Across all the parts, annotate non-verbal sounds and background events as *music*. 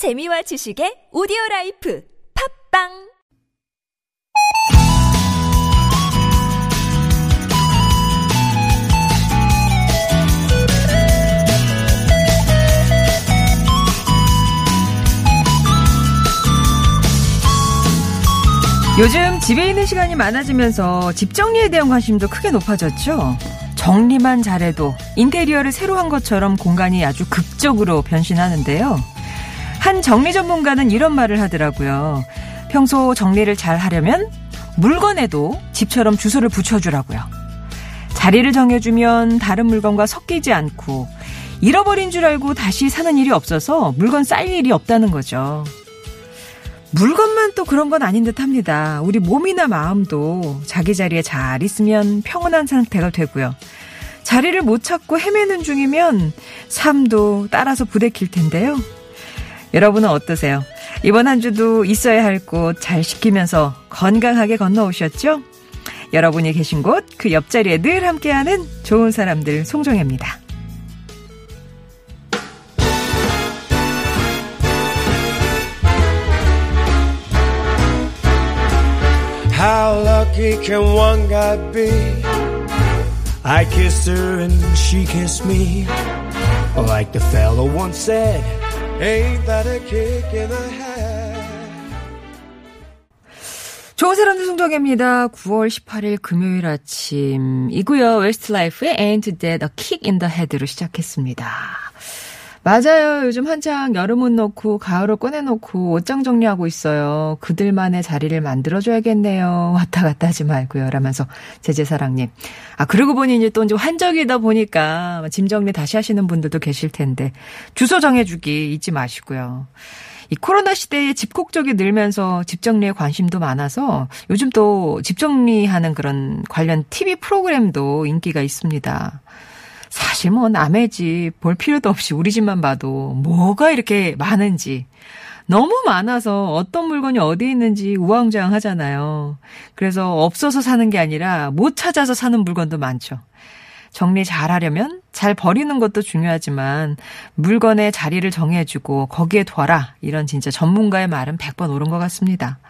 재미와 지식의 오디오 life 팟빵 요즘 집에 있는 시간이 많아지면서 집 정리에 대한 관심도 크게 높아졌죠. 정리만 잘해도 인테리어를 새로 한 것처럼 공간이 아주 극적으로 변신하는데요. 한 정리 전문가는 이런 말을 하더라고요. 평소 정리를 잘 하려면 물건에도 집처럼 주소를 붙여주라고요. 자리를 정해주면 다른 물건과 섞이지 않고 잃어버린 줄 알고 다시 사는 일이 없어서 물건 쌓일 일이 없다는 거죠. 물건만 또 그런 건 아닌 듯 합니다. 우리 몸이나 마음도 자기 자리에 잘 있으면 평온한 상태가 되고요. 자리를 못 찾고 헤매는 중이면 삶도 따라서 부대낄 텐데요. 여러분은 어떠세요? 이번 한 주도 있어야 할 곳 잘 지키면서 건강하게 건너오셨죠? 여러분이 계신 곳, 그 옆자리에 늘 함께하는 좋은 사람들 송정혜입니다. Ain't that a kick in the head? 좋은 사람들 송정혜입니다. 9월 18일 금요일 아침이고요. Westlife의 Ain't That a Kick in the Head로 시작했습니다. 맞아요. 요즘 한창 여름옷 넣고 가을을 꺼내놓고 옷장 정리하고 있어요. 그들만의 자리를 만들어줘야겠네요. *laughs* 왔다 갔다 하지 말고요. 라면서 제제사랑님. 아 그러고 보니 이제 또 이제 환절기다 보니까 짐 정리 다시 하시는 분들도 계실 텐데 주소 정해주기 잊지 마시고요. 이 코로나 시대에 집콕적이 늘면서 집 정리에 관심도 많아서 요즘 또 집 정리하는 그런 관련 TV 프로그램도 인기가 있습니다. 사실 뭐 남의 집 볼 필요도 없이 우리 집만 봐도 뭐가 이렇게 많은지 너무 많아서 어떤 물건이 어디 있는지 우왕좌왕 하잖아요. 그래서 없어서 사는 게 아니라 못 찾아서 사는 물건도 많죠. 정리 잘 하려면 잘 버리는 것도 중요하지만 물건의 자리를 정해주고 거기에 둬라. 이런 진짜 전문가의 말은 100번 옳은 것 같습니다.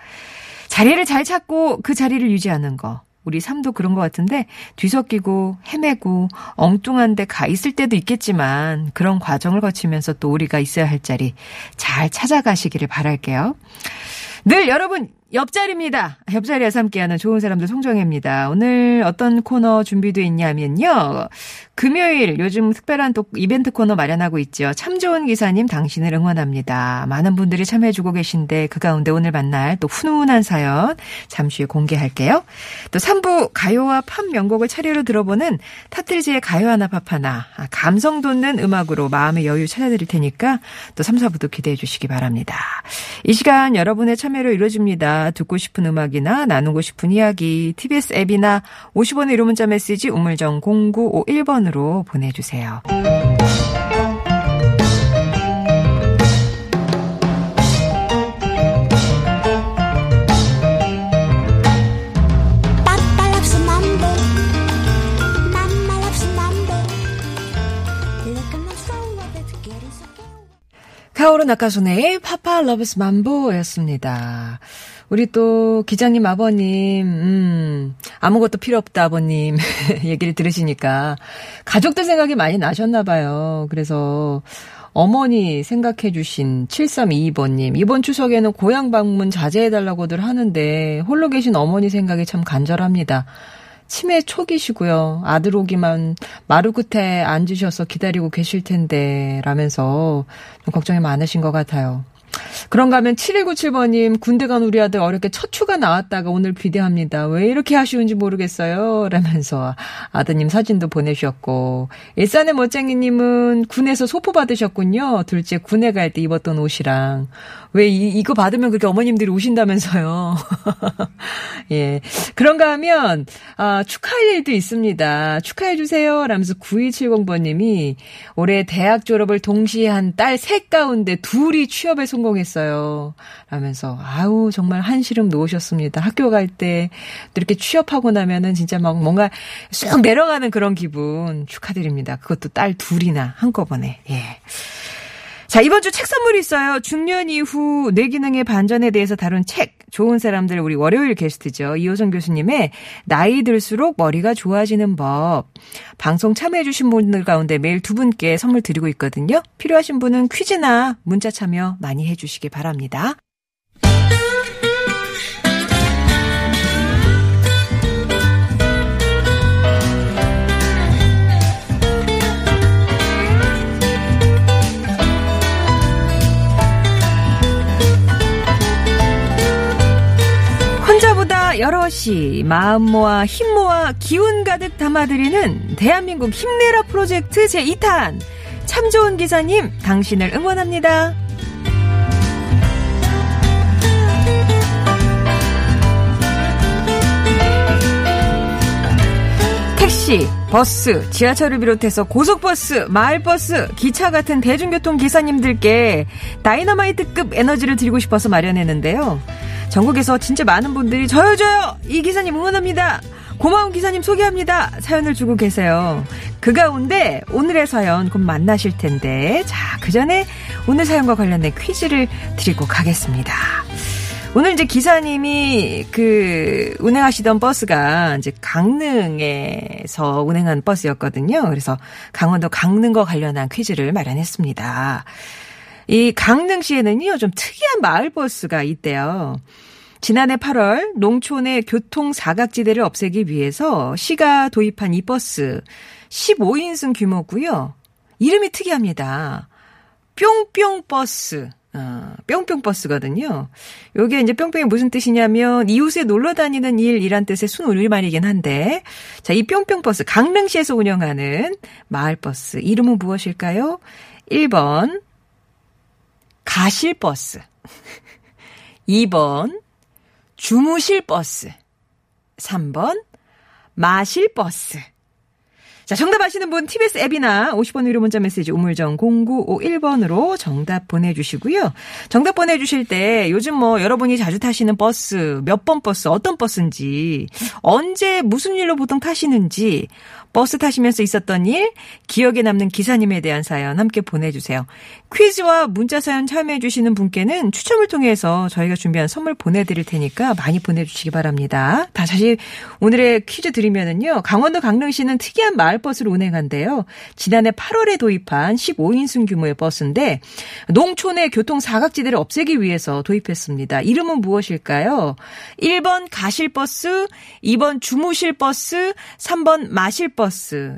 자리를 잘 찾고 그 자리를 유지하는 거. 우리 삶도 그런 것 같은데 뒤섞이고 헤매고 엉뚱한 데 가 있을 때도 있겠지만 그런 과정을 거치면서 또 우리가 있어야 할 자리 잘 찾아가시기를 바랄게요. 늘 여러분 옆자리입니다. 옆자리에서 함께하는 좋은 사람들 송정혜입니다. 오늘 어떤 코너 준비되어 있냐면요. 금요일 요즘 특별한 또 이벤트 코너 마련하고 있죠. 참 좋은 기사님 당신을 응원합니다. 많은 분들이 참여해주고 계신데 그 가운데 오늘 만날 또 훈훈한 사연 잠시 후에 공개할게요. 또 3부 가요와 팝 명곡을 차례로 들어보는 타틀즈의 가요 하나 팝 하나 아, 감성 돋는 음악으로 마음의 여유 찾아드릴 테니까 또 3, 4부도 기대해 주시기 바랍니다. 이 시간 여러분의 참여로 이루어집니다. 듣고 싶은 음악이나 나누고 싶은 이야기 TBS 앱이나 50원의 유료 문자 메시지 우물정 0951번으로 보내주세요. 카오루 나카소네의 파파 러브스 만보였습니다. 우리 또 기자님 아버님, 음, 아무것도 필요 없다 아버님 *laughs* 얘기를 들으시니까 가족들 생각이 많이 나셨나 봐요. 그래서 어머니 생각해 주신 7322번님, 이번 추석에는 고향 방문 자제해달라고들 하는데 홀로 계신 어머니 생각이 참 간절합니다. 치매 초기시고요. 아들 오기만 마루 끝에 앉으셔서 기다리고 계실 텐데 라면서 좀 걱정이 많으신 것 같아요. 그런가 하면 7197번님 군대 간 우리 아들 어렵게 첫 휴가 나왔다가 오늘 비대합니다. 왜 이렇게 아쉬운지 모르겠어요. 라면서 아드님 사진도 보내주셨고 일산의 멋쟁이님은 군에서 소포 받으셨군요. 둘째 군에 갈 때 입었던 옷이랑 왜 이, 이거 받으면 그렇게 어머님들이 우신다면서요. *laughs* 예. 그런가 하면, 아, 축하할 일도 있습니다. 축하해주세요. 라면서 9270번님이 올해 대학 졸업을 동시에 한 딸 셋 가운데 둘이 취업에 성공했어요. 라면서, 아우, 정말 한시름 놓으셨습니다. 학교 갈때 이렇게 취업하고 나면은 진짜 막 뭔가 쑥 내려가는 그런 기분 축하드립니다. 그것도 딸 둘이나 한꺼번에. 예. 자, 이번 주 책 선물이 있어요. 중년 이후 뇌기능의 반전에 대해서 다룬 책. 좋은 사람들 우리 월요일 게스트죠. 이호선 교수님의 나이 들수록 머리가 좋아지는 법. 방송 참여해주신 분들 가운데 매일 두 분께 선물 드리고 있거든요. 필요하신 분은 퀴즈나 문자 참여 많이 해주시기 바랍니다. 여럿이 마음 모아 힘 모아 기운 가득 담아드리는 대한민국 힘내라 프로젝트 제2탄 참 좋은 기사님 당신을 응원합니다. 택시, 버스, 지하철을 비롯해서 고속버스, 마을버스, 기차 같은 대중교통 기사님들께 다이너마이트급 에너지를 드리고 싶어서 마련했는데요. 전국에서 진짜 많은 분들이 저요 저요 이 기사님 응원합니다. 고마운 기사님 소개합니다. 사연을 주고 계세요. 그 가운데 오늘의 사연 곧 만나실 텐데 자 그 전에 오늘 사연과 관련된 퀴즈를 드리고 가겠습니다. 오늘 이제 기사님이 그 운행하시던 버스가 이제 강릉에서 운행한 버스였거든요. 그래서 강원도 강릉과 관련한 퀴즈를 마련했습니다. 이 강릉시에는요, 좀 특이한 마을버스가 있대요. 지난해 8월 농촌의 교통 사각지대를 없애기 위해서 시가 도입한 이 버스 15인승 규모고요. 이름이 특이합니다. 뿅뿅 버스. 어, 뿅뿅 버스거든요. 요게 이제 뿅뿅이 무슨 뜻이냐면 이웃에 놀러 다니는 일이란 뜻의 순우리말이긴 한데 자, 이 뿅뿅 버스 강릉시에서 운영하는 마을 버스 이름은 무엇일까요? 1번 가실 버스. *laughs* 2번 주무실 버스. 3번 마실 버스. 자, 정답 아시는 분 TBS 앱이나 50번 유료 문자 메시지 우물정 0951번으로 정답 보내주시고요. 정답 보내주실 때 요즘 뭐 여러분이 자주 타시는 버스, 몇 번 버스, 어떤 버스인지, 언제 무슨 일로 보통 타시는지, 버스 타시면서 있었던 일, 기억에 남는 기사님에 대한 사연 함께 보내주세요. 퀴즈와 문자 사연 참여해주시는 분께는 추첨을 통해서 저희가 준비한 선물 보내드릴 테니까 많이 보내주시기 바랍니다. 다 다시 오늘의 퀴즈 드리면은요, 강원도 강릉시는 특이한 마을버스를 운행한대요. 지난해 8월에 도입한 15인승 규모의 버스인데, 농촌의 교통 사각지대를 없애기 위해서 도입했습니다. 이름은 무엇일까요? 1번 가실버스, 2번 주무실버스, 3번 마실버스.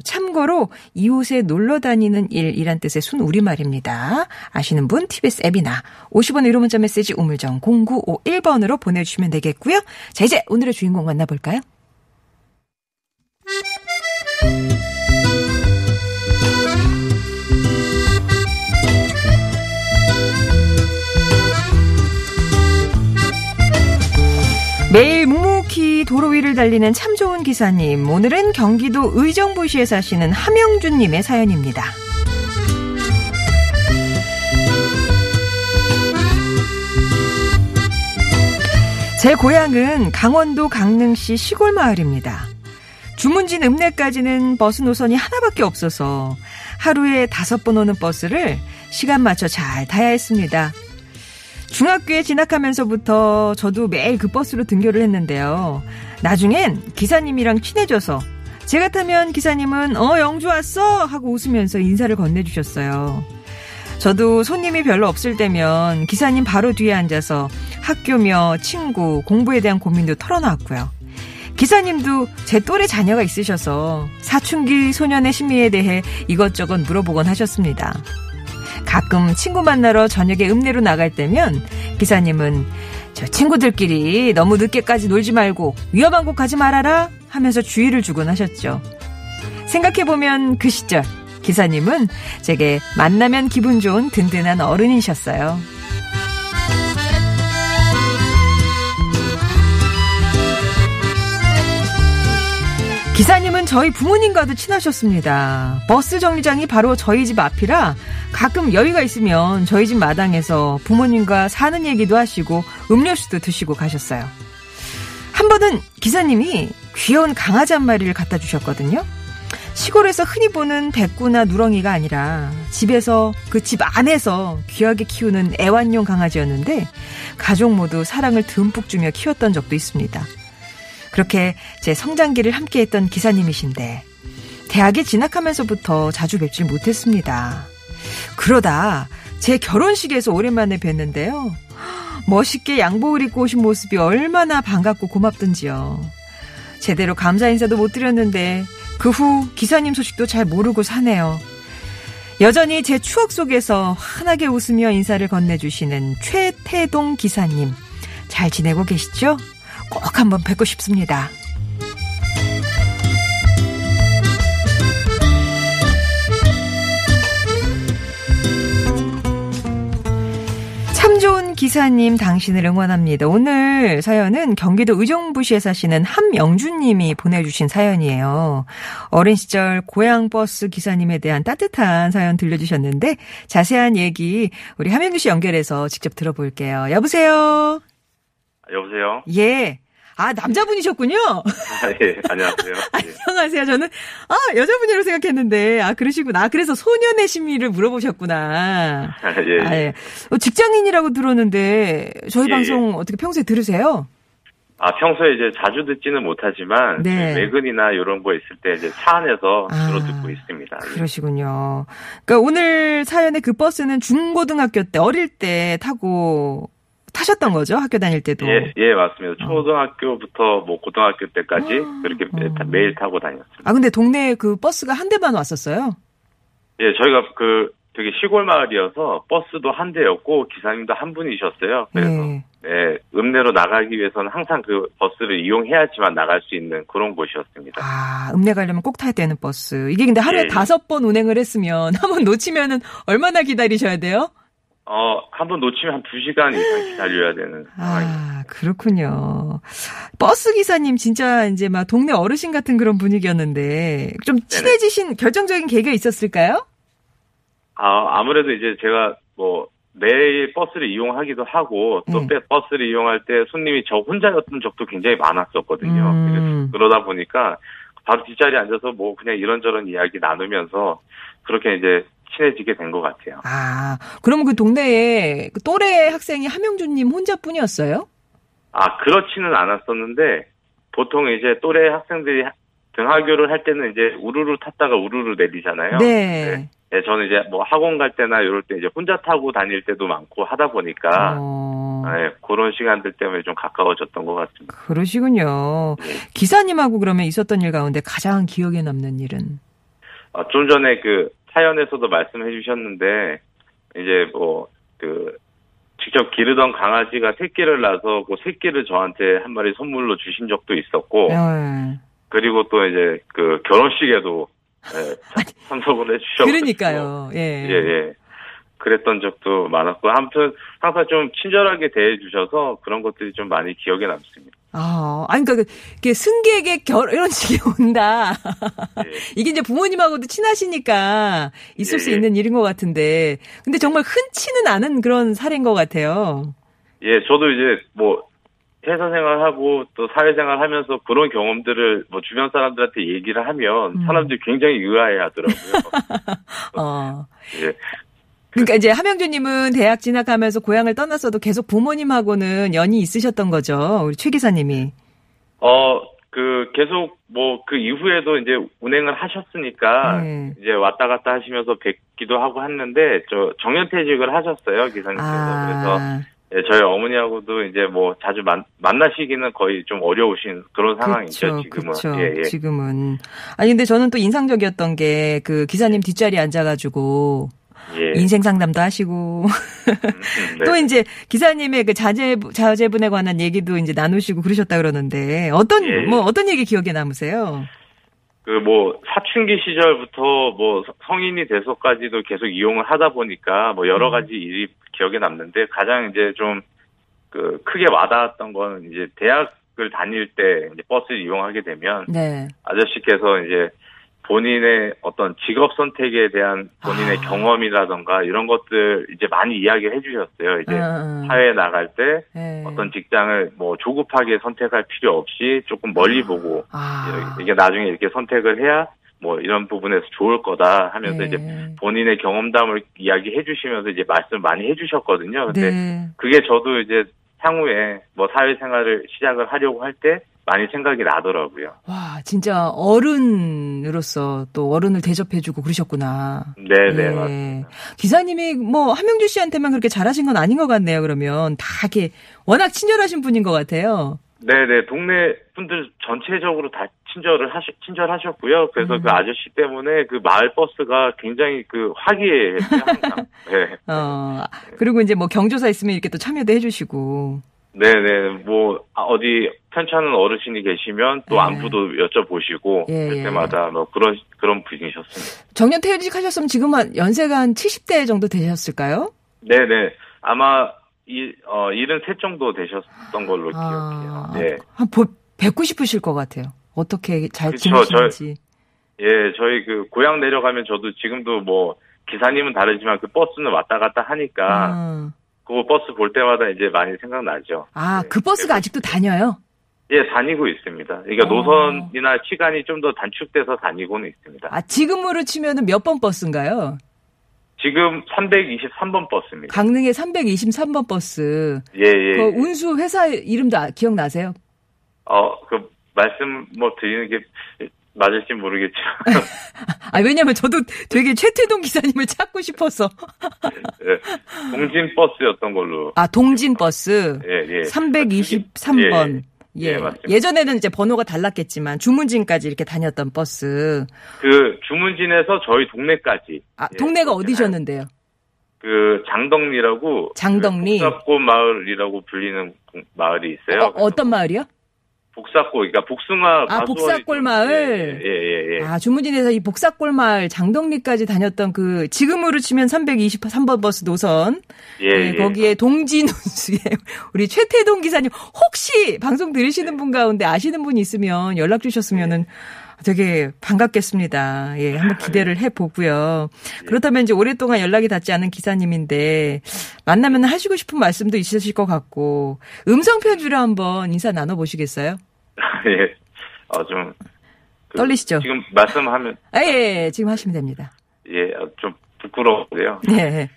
참고로 이웃에 놀러 다니는 일이란 뜻의 순 우리말입니다. 아시는 분 TBS 앱이나 50원 유료 문자 메시지 우물정 0951번으로 보내주시면 되겠고요. 자 이제 오늘의 주인공 만나볼까요? 도로 위를 달리는 참 좋은 기사님. 오늘은 경기도 의정부시에 사시는 함영준님의 사연입니다. 제 고향은 강원도 강릉시 시골 마을입니다. 주문진 읍내까지는 버스 노선이 하나밖에 없어서 하루에 다섯 번 오는 버스를 시간 맞춰 잘 타야 했습니다. 중학교에 진학하면서부터 저도 매일 그 버스로 등교를 했는데요. 나중엔 기사님이랑 친해져서 제가 타면 기사님은 어 영주 왔어 하고 웃으면서 인사를 건네주셨어요. 저도 손님이 별로 없을 때면 기사님 바로 뒤에 앉아서 학교며 친구, 공부에 대한 고민도 털어놨고요. 기사님도 제 또래 자녀가 있으셔서 사춘기 소년의 심리에 대해 이것저것 물어보곤 하셨습니다. 가끔 친구 만나러 저녁에 읍내로 나갈 때면 기사님은 저 친구들끼리 너무 늦게까지 놀지 말고 위험한 곳 가지 말아라 하면서 주의를 주곤 하셨죠. 생각해보면 그 시절 기사님은 제게 만나면 기분 좋은 든든한 어른이셨어요. 기사님은 저희 부모님과도 친하셨습니다. 버스 정류장이 바로 저희 집 앞이라 가끔 여유가 있으면 저희 집 마당에서 부모님과 사는 얘기도 하시고 음료수도 드시고 가셨어요. 한 번은 기사님이 귀여운 강아지 한 마리를 갖다 주셨거든요. 시골에서 흔히 보는 백구나 누렁이가 아니라 집에서 그 집 안에서 귀하게 키우는 애완용 강아지였는데 가족 모두 사랑을 듬뿍 주며 키웠던 적도 있습니다. 그렇게 제 성장기를 함께했던 기사님이신데 대학에 진학하면서부터 자주 뵙질 못했습니다. 그러다 제 결혼식에서 오랜만에 뵀는데요. 멋있게 양복을 입고 오신 모습이 얼마나 반갑고 고맙던지요. 제대로 감사 인사도 못 드렸는데 그 후 기사님 소식도 잘 모르고 사네요. 여전히 제 추억 속에서 환하게 웃으며 인사를 건네주시는 최태동 기사님. 잘 지내고 계시죠? 꼭 한번 뵙고 싶습니다. 참 좋은 기사님 당신을 응원합니다. 오늘 사연은 경기도 의정부시에 사시는 함영준님이 보내주신 사연이에요. 어린 시절 고향 버스 기사님에 대한 따뜻한 사연 들려주셨는데 자세한 얘기 우리 함영준 씨 연결해서 직접 들어볼게요. 여보세요. 여보세요? 예. 아 남자분이셨군요. 아, 예, 안녕하세요. 예. *laughs* 안녕하세요. 저는 아 여자분이라고 생각했는데 아 그러시구나. 아, 그래서 소년의 심리를 물어보셨구나. 아, 예. 아, 예. 어, 직장인이라고 들었는데 저희 예, 방송 어떻게 평소에 들으세요? 아, 평소에 이제 자주 듣지는 못하지만, 네. 그 외근이나 이런 거 있을 때 이제 차 안에서 아, 주로 듣고 있습니다. 예. 그러시군요. 그러니까 오늘 사연의 그 버스는 중고등학교 때 어릴 때 타고 타셨던 거죠? 학교 다닐 때도. 예, 예, 맞습니다. 초등학교부터 뭐 고등학교 때까지 그렇게 매- 어. 매일 타고 다녔습니다. 아 근데 동네에 그 버스가 한 대만 왔었어요? 예, 저희가 그 되게 시골 마을이어서 버스도 한 대였고 기사님도 한 분이셨어요. 그래서 네. 네, 읍내로 나가기 위해서는 항상 그 버스를 이용해야지만 나갈 수 있는 그런 곳이었습니다. 아, 읍내 가려면 꼭 타야 되는 버스. 이게 근데 하루에 예. 다섯 번 운행을 했으면 *laughs* 한 번 놓치면은 얼마나 기다리셔야 돼요? 어, 한 번 놓치면 한두 시간 이상 기다려야 되는 상황입니다. 아, 그렇군요. 버스 기사님 진짜 이제 막 동네 어르신 같은 그런 분위기였는데 좀 친해지신 결정적인 계기가 있었을까요? 아, 아무래도 이제 제가 뭐 매일 버스를 이용하기도 하고 또 음. 빼- 버스를 이용할 때 손님이 저 혼자였던 적도 굉장히 많았었거든요. 음. 그러다 보니까 바로 뒷자리에 앉아서 뭐 그냥 이런저런 이야기 나누면서 그렇게 이제 친해지게 된 것 같아요. 아, 그러면 그 동네에 그 또래 학생이 함영준님 혼자뿐이었어요? 아, 그렇지는 않았었는데 보통 이제 또래 학생들이 하- 등하교를 할 때는 이제 우르르 탔다가 우르르 내리잖아요. 네. 네, 저는 이제 뭐 학원 갈 때나 이럴 때 이제 혼자 타고 다닐 때도 많고 하다 보니까 어, 네, 그런 시간들 때문에 좀 가까워졌던 것 같습니다. 그러시군요. 네. 기사님하고 그러면 있었던 일 가운데 가장 기억에 남는 일은? 아, 좀 전에 그 사연에서도 말씀해 주셨는데 이제 뭐 그 직접 기르던 강아지가 새끼를 낳아서 그 새끼를 저한테 한 마리 선물로 주신 적도 있었고 네. 그리고 또 이제 그 결혼식에도 예, *laughs* 참- 참석을 해주셔서 그러니까요. 예. 예, 예. 그랬던 적도 많았고 아무튼 항상 좀 친절하게 대해주셔서 그런 것들이 좀 많이 기억에 남습니다. 아, 아니, 그니까, 이게 승객의 결혼식이 온다. 예. 이게 이제 부모님하고도 친하시니까 있을 예, 수 예. 있는 일인 것 같은데. 근데 정말 흔치는 않은 그런 사례인 것 같아요. 예, 저도 이제 뭐 회사 생활하고 또 사회생활 하면서 그런 경험들을 뭐 주변 사람들한테 얘기를 하면 음. 사람들이 굉장히 의아해 하더라고요. *laughs* 어. 예. 그러니까 이제 함영주님은 대학 진학하면서 고향을 떠났어도 계속 부모님하고는 연이 있으셨던 거죠. 우리 최 기사님이. 어, 그 계속 뭐 그 이후에도 이제 운행을 하셨으니까 네. 이제 왔다 갔다 하시면서 뵙기도 하고 했는데 저 정년퇴직을 하셨어요, 기사님께서. 그래서 아, 예, 저희 어머니하고도 이제 뭐 자주 만, 만나시기는 거의 좀 어려우신 그런 상황이죠, 지금은. 그쵸. 예, 예. 지금은. 아니, 근데 저는 또 인상적이었던 게 그 기사님 뒷자리에 앉아가지고 예. 인생 상담도 하시고 음, 네. 또 이제 기사님의 그 자제 자제분에 관한 얘기도 이제 나누시고 그러셨다 그러는데 어떤 예. 뭐 어떤 얘기 기억에 남으세요? 그 뭐 사춘기 시절부터 뭐 성인이 돼서까지도 계속 이용을 하다 보니까 뭐 여러 음. 가지 일이 기억에 남는데 가장 이제 좀 그 크게 와닿았던 건 이제 대학을 다닐 때 이제 버스를 이용하게 되면 네. 아저씨께서 이제 본인의 어떤 직업 선택에 대한 본인의 아. 경험이라던가 이런 것들 이제 많이 이야기를 해주셨어요. 이제 어, 어. 사회에 나갈 때 네. 어떤 직장을 뭐 조급하게 선택할 필요 없이 조금 멀리 보고 아. 이게 나중에 이렇게 선택을 해야 뭐 이런 부분에서 좋을 거다 하면서 네. 이제 본인의 경험담을 이야기해 주시면서 이제 말씀을 많이 해 주셨거든요. 근데 네. 그게 저도 이제 향후에 뭐 사회생활을 시작을 하려고 할 때 많이 생각이 나더라고요. 와, 진짜 어른으로서 또 어른을 대접해주고 그러셨구나. 네 네 예. 맞습니다. 기사님이 뭐 한명주 씨한테만 그렇게 잘하신 건 아닌 것 같네요. 그러면 다 이렇게 워낙 친절하신 분인 것 같아요. 네 네 동네 분들 전체적으로 다 친절을 하시 친절하셨고요. 그래서 음. 그 아저씨 때문에 그 마을 버스가 굉장히 그 화기애애했어요 항상. *laughs* 네. 어 그리고 이제 뭐 경조사 있으면 이렇게 또 참여도 해주시고. 네네 뭐 아, 어디 편찮은 어르신이 계시면 또 네. 안부도 여쭤보시고 예, 그럴 예. 때마다 뭐 그런 그런 분이셨습니다. 정년 퇴직하셨으면 지금 한 연세가 한 70대 정도 되셨을까요? 네네 아마 이, 어, 73 정도 되셨던 걸로 아, 기억해요. 네. 한 보, 뵙고 싶으실 것 같아요. 어떻게 잘 지내시는지. 예, 저희 그 고향 내려가면 저도 지금도 뭐 기사님은 다르지만 그 버스는 왔다 갔다 하니까 아, 그 버스 볼 때마다 이제 많이 생각나죠. 아, 네. 그 버스가 아직도 다녀요? 예, 다니고 있습니다. 그러니까 어. 노선이나 시간이 좀 더 단축돼서 다니고는 있습니다. 아, 지금으로 치면은 몇 번 버스인가요? 지금 323번 버스입니다. 강릉의 323번 버스. 예, 예. 그 운수 회사 이름도 아- 기억나세요? 어, 그 말씀 뭐 드리는 게 맞을지 모르겠지만 *laughs* 아, 왜냐면 저도 되게 최태동 기사님을 찾고 싶어서. 예, 동진 버스였던 걸로. 아, 동진 버스. 예, 예. 323번. 예, 예. 예, 맞습니다. 예전에는 이제 번호가 달랐겠지만 주문진까지 이렇게 다녔던 버스. 그 주문진에서 저희 동네까지. 아, 예, 동네가 어디셨는데요? 그 장덕리라고 장덕리? 그 마을이라고 불리는 공- 마을이 있어요. 어, 어떤 마을이요? 복사꽃 그러니까 복숭아 아, 복사골 좀- 마을? 예, 예, 예. 아, 주문진에서 이 복사골 마을 장덕리까지 다녔던 그 지금으로 치면 323번 버스 노선. 예, 네, 예. 거기에 동진 운수의 *laughs* 우리 최태동 기사님 혹시 방송 들으시는 분 가운데 아시는 분 있으면 연락 주셨으면은 되게 반갑겠습니다. 예, 한번 기대를 해 보고요. 그렇다면 이제 오랫동안 연락이 닿지 않은 기사님인데 만나면 하시고 싶은 말씀도 있으실 것 같고 음성 편지로 한번 인사 나눠 보시겠어요? *laughs* 예. 어, 좀 그, 떨리시죠? 지금 말씀하면 아, 예, 예, 지금 하시면 됩니다. 예, 어, 좀 부끄러운데요. 예.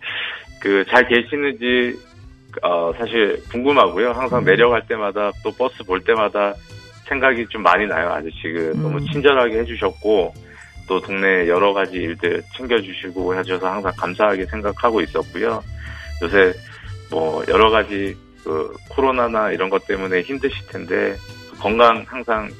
*laughs* 그잘 계시는지 어, 사실 궁금하고요. 항상 음. 내려갈 때마다 또 버스 볼 때마다 생각이 좀 많이 나요. 아저씨 그 음. 너무 친절하게 해주셨고 또 동네 여러 가지 일들 챙겨주시고 해줘서 항상 감사하게 생각하고 있었고요. 요새 뭐 여러 가지 그 코로나나 이런 것 때문에 힘드실 텐데 그 건강 항상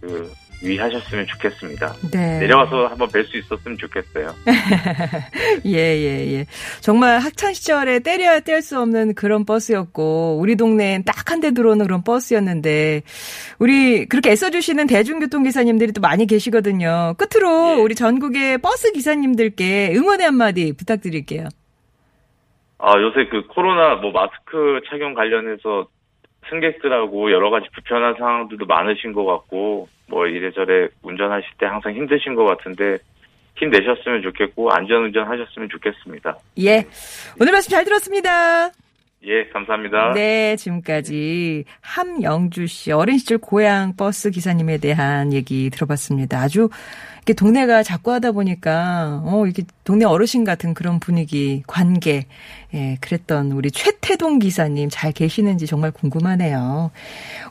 그 유의하셨으면 좋겠습니다. 네. 내려와서 한번 뵐 수 있었으면 좋겠어요. *laughs* 예, 예, 예. 정말 학창 시절에 때려야 뗄 수 없는 그런 버스였고, 우리 동네엔 딱 한 대 들어오는 그런 버스였는데, 우리 그렇게 애써주시는 대중교통 기사님들이 또 많이 계시거든요. 끝으로 예. 우리 전국의 버스 기사님들께 응원의 한마디 부탁드릴게요. 아, 요새 그 코로나 뭐 마스크 착용 관련해서 승객들하고 여러 가지 불편한 상황들도 많으신 것 같고, 뭐 이래저래 운전하실 때 항상 힘드신 것 같은데, 힘내셨으면 좋겠고, 안전운전 하셨으면 좋겠습니다. 예. 오늘 말씀 잘 들었습니다. 예, 감사합니다. 네, 지금까지 함영주 씨 어린 시절 고향 버스 기사님에 대한 얘기 들어봤습니다. 아주 이렇게 동네가 자꾸 하다 보니까 어 이렇게 동네 어르신 같은 그런 분위기, 관계, 예, 그랬던 우리 최태동 기사님 잘 계시는지 정말 궁금하네요.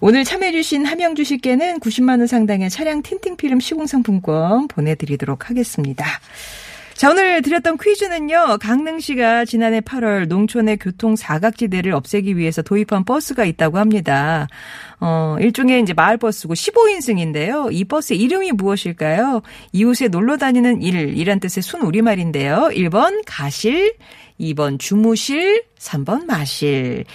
오늘 참여해주신 함영주 씨께는 90만 원 상당의 차량 틴팅 필름 시공 상품권 보내드리도록 하겠습니다. 자, 오늘 드렸던 퀴즈는요, 강릉시가 지난해 8월 농촌의 교통 사각지대를 없애기 위해서 도입한 버스가 있다고 합니다. 어, 일종의 이제 마을버스고 15인승인데요. 이 버스의 이름이 무엇일까요? 이웃에 놀러 다니는 일, 이란 뜻의 순 우리말인데요. 1번 가실, 2번 주무실, 3번 마실.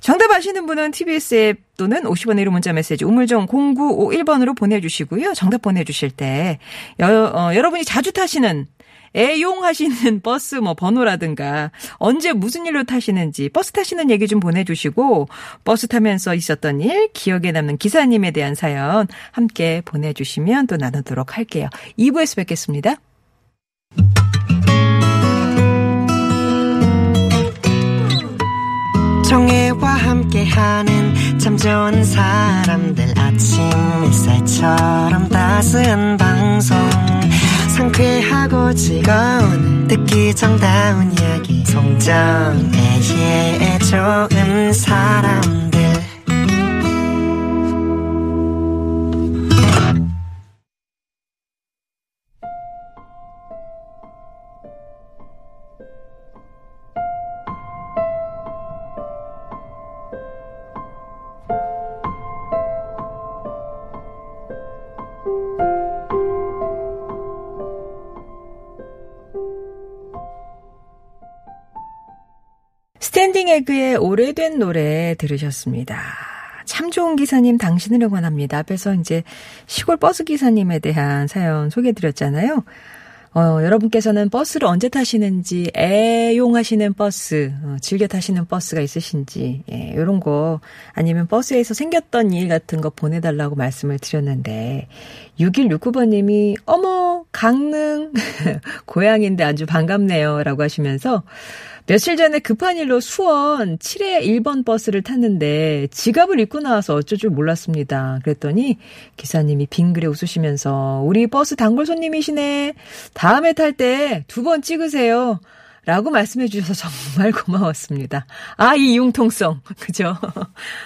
정답 아시는 분은 TBS 앱 또는 50원의 1호 문자 메시지 우물정 0951번으로 보내주시고요. 정답 보내주실 때 여, 어, 여러분이 자주 타시는 애용하시는 버스 뭐 번호라든가 언제 무슨 일로 타시는지 버스 타시는 얘기 좀 보내주시고 버스 타면서 있었던 일 기억에 남는 기사님에 대한 사연 함께 보내주시면 또 나누도록 할게요. 2부에서 뵙겠습니다. 정혜와 함께하는 참 좋은 사람들 아침 햇살처럼 따스한 방송 상쾌하고 즐거운 듣기 정다운 이야기. 송정애의 좋은 사람들 오래된 노래 들으셨습니다. 참 좋은 기사님 당신을 응원합니다. 앞에서 이제 시골 버스 기사님에 대한 사연 소개해 드렸잖아요. 어, 여러분께서는 버스를 언제 타시는지, 애용하시는 버스, 어, 즐겨 타시는 버스가 있으신지, 예, 요런 거, 아니면 버스에서 생겼던 일 같은 거 보내달라고 말씀을 드렸는데, 6169번님이, 어머, 강릉, *laughs* 고향인데 아주 반갑네요. 라고 하시면서, 며칠 전에 급한 일로 수원 7회 1번 버스를 탔는데 지갑을 잊고 나와서 어쩔 줄 몰랐습니다. 그랬더니 기사님이 빙그레 웃으시면서 우리 버스 단골 손님이시네. 다음에 탈 때 두 번 찍으세요. 라고 말씀해 주셔서 정말 고마웠습니다. 아, 이 융통성. *laughs* 그죠?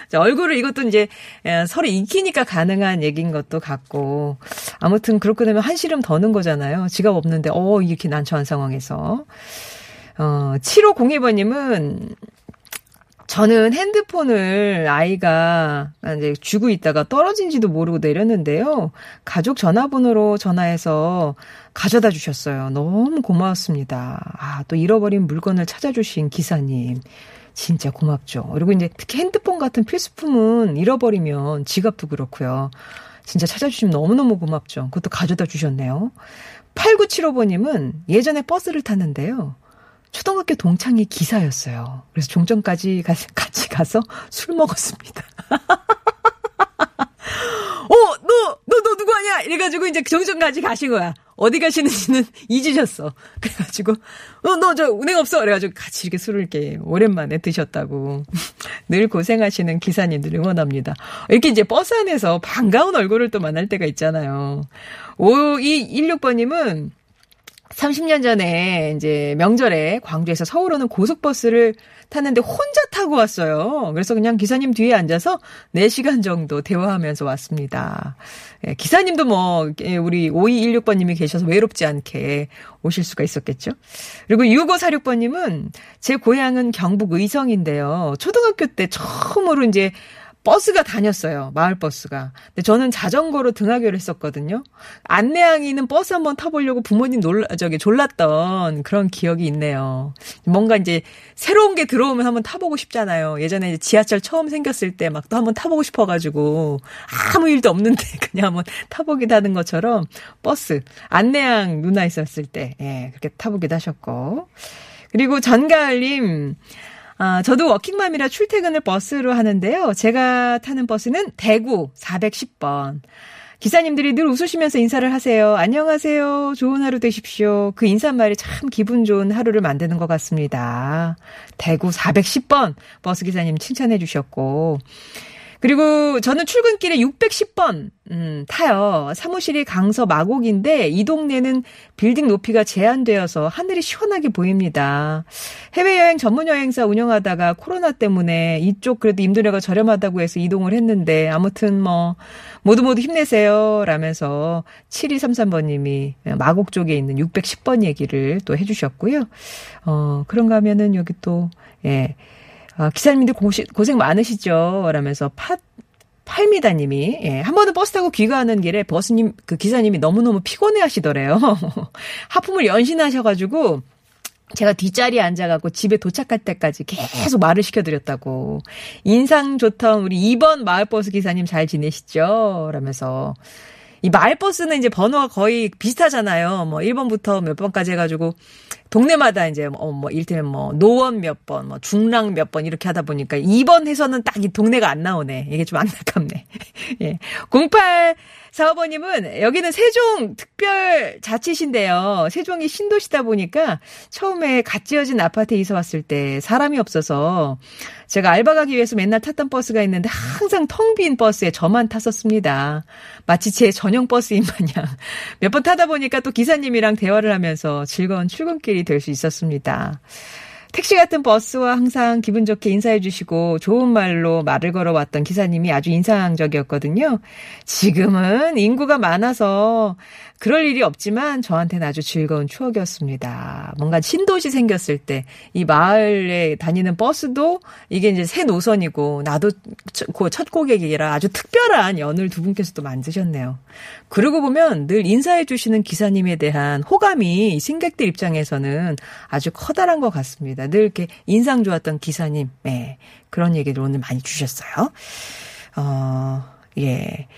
자, 얼굴을 이것도 이제 에, 서로 익히니까 가능한 얘기인 것도 같고. 아무튼 그렇게 되면 한 시름 더는 거잖아요. 지갑 없는데, 어, 이렇게 난처한 상황에서. 어, 7502번님은 저는 핸드폰을 아이가 이제 쥐고 있다가 떨어진지도 모르고 내렸는데요. 가족 전화번호로 전화해서 가져다 주셨어요. 너무 고마웠습니다. 아, 또 잃어버린 물건을 찾아주신 기사님. 진짜 고맙죠. 그리고 이제 특히 핸드폰 같은 필수품은 잃어버리면 지갑도 그렇고요. 진짜 찾아주시면 너무너무 고맙죠. 그것도 가져다 주셨네요. 8975번님은 예전에 버스를 탔는데요. 초등학교 동창이 기사였어요. 그래서 종점까지 가, *laughs* 같이 가서 술 먹었습니다. *laughs* 어, 너, 너, 너 누구 아니야? 이래가지고 이제 종점까지 가신 거야. 어디 가시는지는 *laughs* 잊으셨어. 그래가지고, 어, 너 저 은행 없어? 그래가지고 같이 이렇게 술을 이렇게 오랜만에 드셨다고. 늘 고생하시는 기사님들 응원합니다. 이렇게 이제 버스 안에서 반가운 얼굴을 또 만날 때가 있잖아요. 5216번님은 30년 전에 이제 명절에 광주에서 서울 오는 고속버스를 탔는데 혼자 타고 왔어요. 그래서 그냥 기사님 뒤에 앉아서 4시간 정도 대화하면서 왔습니다. 예, 기사님도 뭐, 예, 우리 5216번 님이 계셔서 외롭지 않게 오실 수가 있었겠죠. 그리고 6546번 님은 제 고향은 경북 의성인데요. 초등학교 때 처음으로 이제 버스가 다녔어요. 마을 버스가. 근데 저는 자전거로 등하교를 했었거든요. 안내양이는 버스 한번 타보려고 부모님 놀라, 저기 졸랐던 그런 기억이 있네요. 뭔가 이제 새로운 게 들어오면 한번 타보고 싶잖아요. 예전에 이제 지하철 처음 생겼을 때 막 또 한번 타보고 싶어가지고 아무 일도 없는데 *laughs* 그냥 한번 타보기도 하는 것처럼 버스, 안내양 누나 있었을 때, 예, 그렇게 타보기도 하셨고. 그리고 전가을님, 아, 저도 워킹맘이라 출퇴근을 버스로 하는데요. 제가 타는 버스는 대구 410번. 기사님들이 늘 웃으시면서 인사를 하세요. 안녕하세요. 좋은 하루 되십시오. 그 인사말이 참 기분 좋은 하루를 만드는 것 같습니다. 대구 410번 버스 기사님 칭찬해 주셨고. 그리고 저는 출근길에 610번 음, 타요. 사무실이 강서 마곡인데 이 동네는 빌딩 높이가 제한되어서 하늘이 시원하게 보입니다. 해외여행 전문 여행사 운영하다가 코로나 때문에 이쪽 그래도 임대료가 저렴하다고 해서 이동을 했는데 아무튼 뭐 모두 모두 힘내세요 라면서 7233번님이 마곡 쪽에 있는 610번 얘기를 또 해주셨고요. 어 그런가 하면은 여기 또 예. 아, 기사님들 고시, 고생 많으시죠? 라면서 팥, 팔미다님이, 예, 한 번은 버스 타고 귀가하는 길에 버스님, 그 기사님이 너무너무 피곤해 하시더래요. *laughs* 하품을 연신하셔가지고, 제가 뒷자리에 앉아갖고 집에 도착할 때까지 계속 말을 시켜드렸다고. 인상 좋던 우리 2번 마을버스 기사님 잘 지내시죠? 라면서. 이 마을버스는 이제 번호가 거의 비슷하잖아요. 뭐 1번부터 몇 번까지 해가지고 동네마다 이제 뭐, 뭐 이를테면 뭐 노원 몇 번, 뭐 중랑 몇 번 이렇게 하다 보니까 2번 해서는 딱 이 동네가 안 나오네. 이게 좀 안타깝네. *laughs* 예. 08 사업원님은 여기는 세종 특별 자치신데요. 세종이 신도시다 보니까 처음에 갓 지어진 아파트에 이사 왔을 때 사람이 없어서 제가 알바 가기 위해서 맨날 탔던 버스가 있는데 항상 텅 빈 버스에 저만 탔었습니다. 마치 제 전용 버스인 마냥 몇 번 타다 보니까 또 기사님이랑 대화를 하면서 즐거운 출근길이 될 수 있었습니다. 택시 같은 버스와 항상 기분 좋게 인사해 주시고 좋은 말로 말을 걸어왔던 기사님이 아주 인상적이었거든요. 지금은 인구가 많아서 그럴 일이 없지만 저한테는 아주 즐거운 추억이었습니다. 뭔가 신도시 생겼을 때 이 마을에 다니는 버스도 이게 이제 새 노선이고 나도 그첫 고객이라 아주 특별한 연을 두 분께서 도 만드셨네요. 그러고 보면 늘 인사해 주시는 기사님에 대한 호감이 승객들 입장에서는 아주 커다란 것 같습니다. 늘 이렇게 인상 좋았던 기사님, 네, 그런 얘기를 오늘 많이 주셨어요. 어, 예.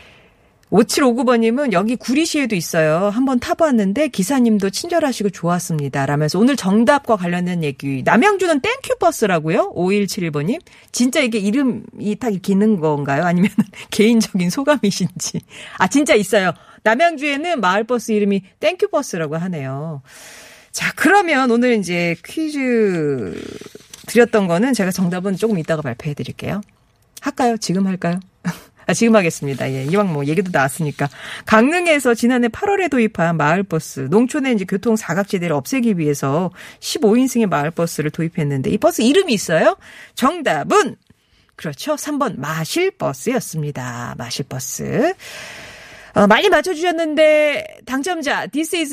5759번님은 여기 구리시에도 있어요. 한번 타봤는데 기사님도 친절하시고 좋았습니다. 라면서 오늘 정답과 관련된 얘기. 남양주는 땡큐 버스라고요? 5171번님. 진짜 이게 이름이 딱 있는 건가요? 아니면 *laughs* 개인적인 소감이신지. 아, 진짜 있어요. 남양주에는 마을버스 이름이 땡큐 버스라고 하네요. 자, 그러면 오늘 이제 퀴즈 드렸던 거는 제가 정답은 조금 이따가 발표해 드릴게요. 할까요? 지금 할까요? *laughs* 아, 지금 하겠습니다. 예, 이왕 뭐 얘기도 나왔으니까. 강릉에서 지난해 8월에 도입한 마을버스, 농촌의 이제 교통 사각지대를 없애기 위해서 15인승의 마을버스를 도입했는데 이 버스 이름이 있어요? 정답은 그렇죠. 3번 마실버스였습니다. 마실버스. 어, 많이 맞춰주셨는데, 당첨자,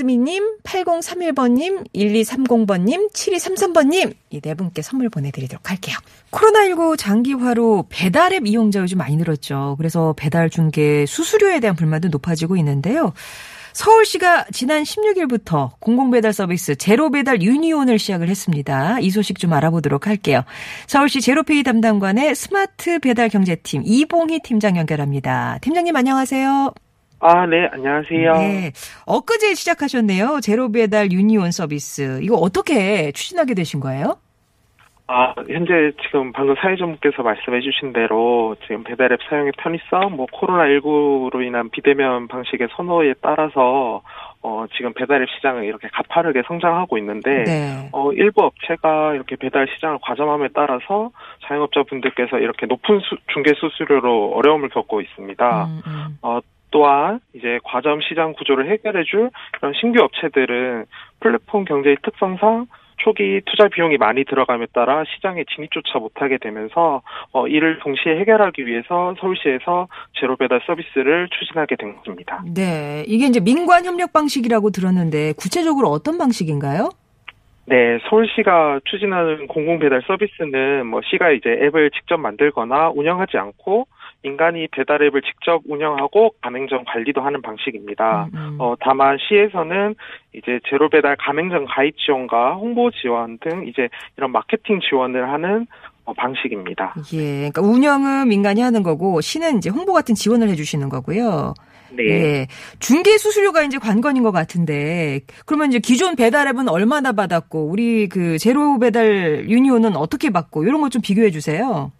me님, 8031번님, 1230번님, 7233번님, 이 네 분께 선물 보내드리도록 할게요. 코로나19 장기화로 배달앱 이용자 요즘 많이 늘었죠. 그래서 배달 중개 수수료에 대한 불만도 높아지고 있는데요. 서울시가 지난 16일부터 공공배달 서비스 제로배달 유니온을 시작을 했습니다. 이 소식 좀 알아보도록 할게요. 서울시 제로페이 담당관의 스마트 배달 경제팀 이봉희 팀장 연결합니다. 팀장님 안녕하세요. 아, 네, 안녕하세요. 네. 엊그제 시작하셨네요. 제로 배달 유니온 서비스. 이거 어떻게 추진하게 되신 거예요? 아, 현재 지금 방금 사회자분께서 말씀해 주신 대로 지금 배달앱 사용의 편의성, 뭐 코로나19로 인한 비대면 방식의 선호에 따라서 어, 지금 배달앱 시장은 이렇게 가파르게 성장하고 있는데 네. 어, 일부 업체가 이렇게 배달 시장을 과점함에 따라서 자영업자분들께서 이렇게 높은 수, 중개 수수료로 어려움을 겪고 있습니다. 음, 음. 어, 또한 이제 과점 시장 구조를 해결해줄 이런 신규 업체들은 플랫폼 경제의 특성상 초기 투자 비용이 많이 들어감에 따라 시장에 진입조차 못하게 되면서 어, 이를 동시에 해결하기 위해서 서울시에서 제로 배달 서비스를 추진하게 된 것입니다. 네. 이게 이제 민관 협력 방식이라고 들었는데 구체적으로 어떤 방식인가요? 네, 서울시가 추진하는 공공 배달 서비스는 뭐 시가 이제 앱을 직접 만들거나 운영하지 않고 인간이 배달 앱을 직접 운영하고 가맹점 관리도 하는 방식입니다. 음, 음. 어, 다만 시에서는 이제 제로 배달 가맹점 가입 지원과 홍보 지원 등 이제 이런 마케팅 지원을 하는 어, 방식입니다. 예. 그러니까 운영은 민간이 하는 거고 시는 이제 홍보 같은 지원을 해 주시는 거고요. 네. 예. 중개 수수료가 이제 관건인 것 같은데 그러면 이제 기존 배달앱은 얼마나 받았고 우리 그 제로 배달 유니온은 어떻게 받고 이런 것 좀 비교해 주세요.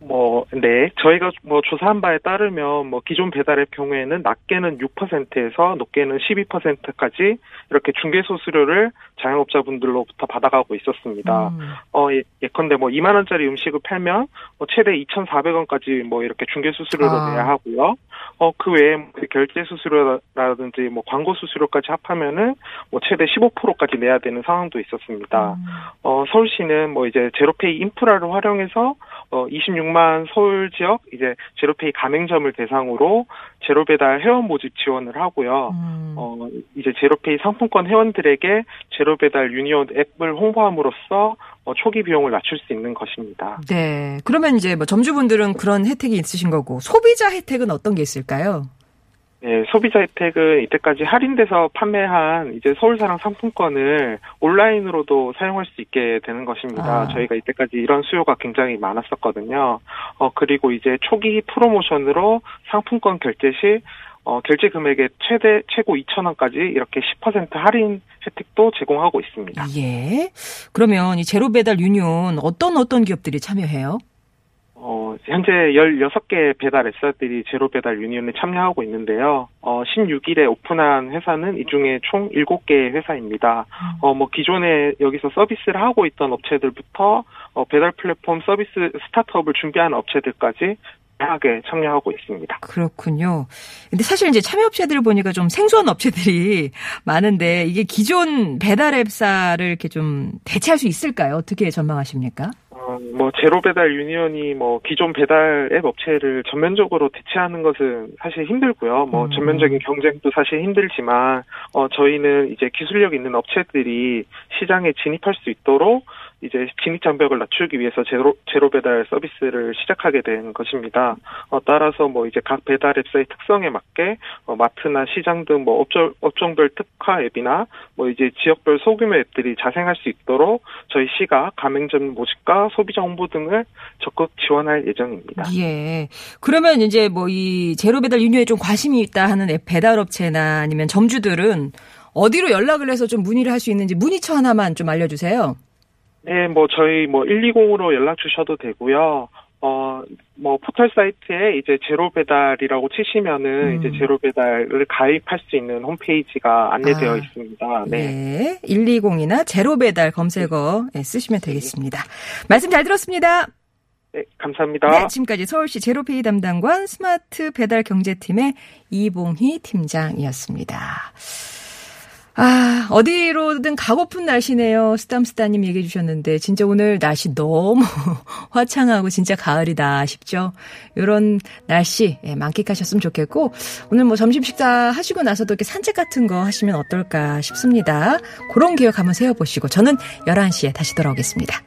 뭐, 네. 저희가 뭐 조사한 바에 따르면 뭐 기존 배달앱 경우에는 낮게는 6%에서 높게는 12%까지 이렇게 중개 수수료를 자영업자분들로부터 받아가고 있었습니다. 음. 어, 예- 예컨대 뭐 2만 원짜리 음식을 팔면 뭐 최대 2,400원까지 뭐 이렇게 중개 수수료를 아. 내야 하고요. 어, 그 외에 뭐 결제 수수료라든지 뭐 광고 수수료까지 합하면은 뭐 최대 15%까지 내야 되는 상황도 있었습니다. 음. 어, 서울시는 뭐 이제 제로페이 인프라를 활용해서 어, 26만 서울 지역 이제 제로페이 가맹점을 대상으로 제로 배달 회원 모집 지원을 하고요. 음. 어, 이제 제로페이 상품권 회원들에게 제로 배달 유니온 앱을 홍보함으로써 어, 초기 비용을 낮출 수 있는 것입니다. 네. 그러면 이제 뭐 점주분들은 그런 혜택이 있으신 거고 소비자 혜택은 어떤 게 있을까요? 네, 소비자 혜택은 이때까지 할인돼서 판매한 이제 서울사랑 상품권을 온라인으로도 사용할 수 있게 되는 것입니다. 아. 저희가 이때까지 이런 수요가 굉장히 많았었거든요. 어, 그리고 이제 초기 프로모션으로 상품권 결제 시 어, 결제 금액의 최대 최고 2,000원까지 이렇게 10% 할인 혜택도 제공하고 있습니다. 예. 그러면 이 제로 배달 유니온 어떤 어떤 기업들이 참여해요? 어, 현재 16개 배달 앱사들이 제로 배달 유니온에 참여하고 있는데요. 어, 16일에 오픈한 회사는 이 중에 총 7개 회사입니다. 어, 뭐 기존에 여기서 서비스를 하고 있던 업체들부터 어, 배달 플랫폼 서비스 스타트업을 준비하는 업체들까지 다양하게 참여하고 있습니다. 그렇군요. 근데 사실 이제 참여 업체들을 보니까 좀 생소한 업체들이 *laughs* 많은데 이게 기존 배달 앱사를 이렇게 좀 대체할 수 있을까요? 어떻게 전망하십니까? 어, 뭐 제로 배달 유니온이 뭐 기존 배달 앱 업체를 전면적으로 대체하는 것은 사실 힘들고요. 뭐 음. 전면적인 경쟁도 사실 힘들지만 어 저희는 이제 기술력 있는 업체들이 시장에 진입할 수 있도록 이제 진입 장벽을 낮추기 위해서 제로 제로 배달 서비스를 시작하게 된 것입니다. 어, 따라서 뭐 이제 각 배달 앱사의 특성에 맞게 어, 마트나 시장 등 뭐 업종 업종별 특화 앱이나 뭐 이제 지역별 소규모 앱들이 자생할 수 있도록 저희 시가 가맹점 모집과 소비자 홍보 등을 적극 지원할 예정입니다. 예. 그러면 이제 뭐 이 제로 배달 유니온에 좀 관심이 있다 하는 앱 배달 업체나 아니면 점주들은 어디로 연락을 해서 좀 문의를 할 수 있는지 문의처 하나만 좀 알려주세요. 네, 뭐 저희 뭐 120으로 연락 주셔도 되고요. 어, 뭐 포털 사이트에 이제 제로 배달이라고 치시면은 음. 이제 제로 배달을 가입할 수 있는 홈페이지가 안내되어 아, 있습니다. 네. 네. 120이나 제로 배달 검색어 예, 쓰시면 되겠습니다. 말씀 잘 들었습니다. 네, 감사합니다. 네, 지금까지 서울시 제로페이 담당관 스마트 배달 경제팀의 이봉희 팀장이었습니다. 아, 어디로든 가고픈 날씨네요. 스담스따님 얘기해 주셨는데, 진짜 오늘 날씨 너무 *laughs* 화창하고 진짜 가을이다 싶죠? 요런 날씨, 예, 만끽하셨으면 좋겠고, 오늘 뭐 점심 식사 하시고 나서도 이렇게 산책 같은 거 하시면 어떨까 싶습니다. 그런 계획 한번 세워보시고, 저는 11시에 다시 돌아오겠습니다.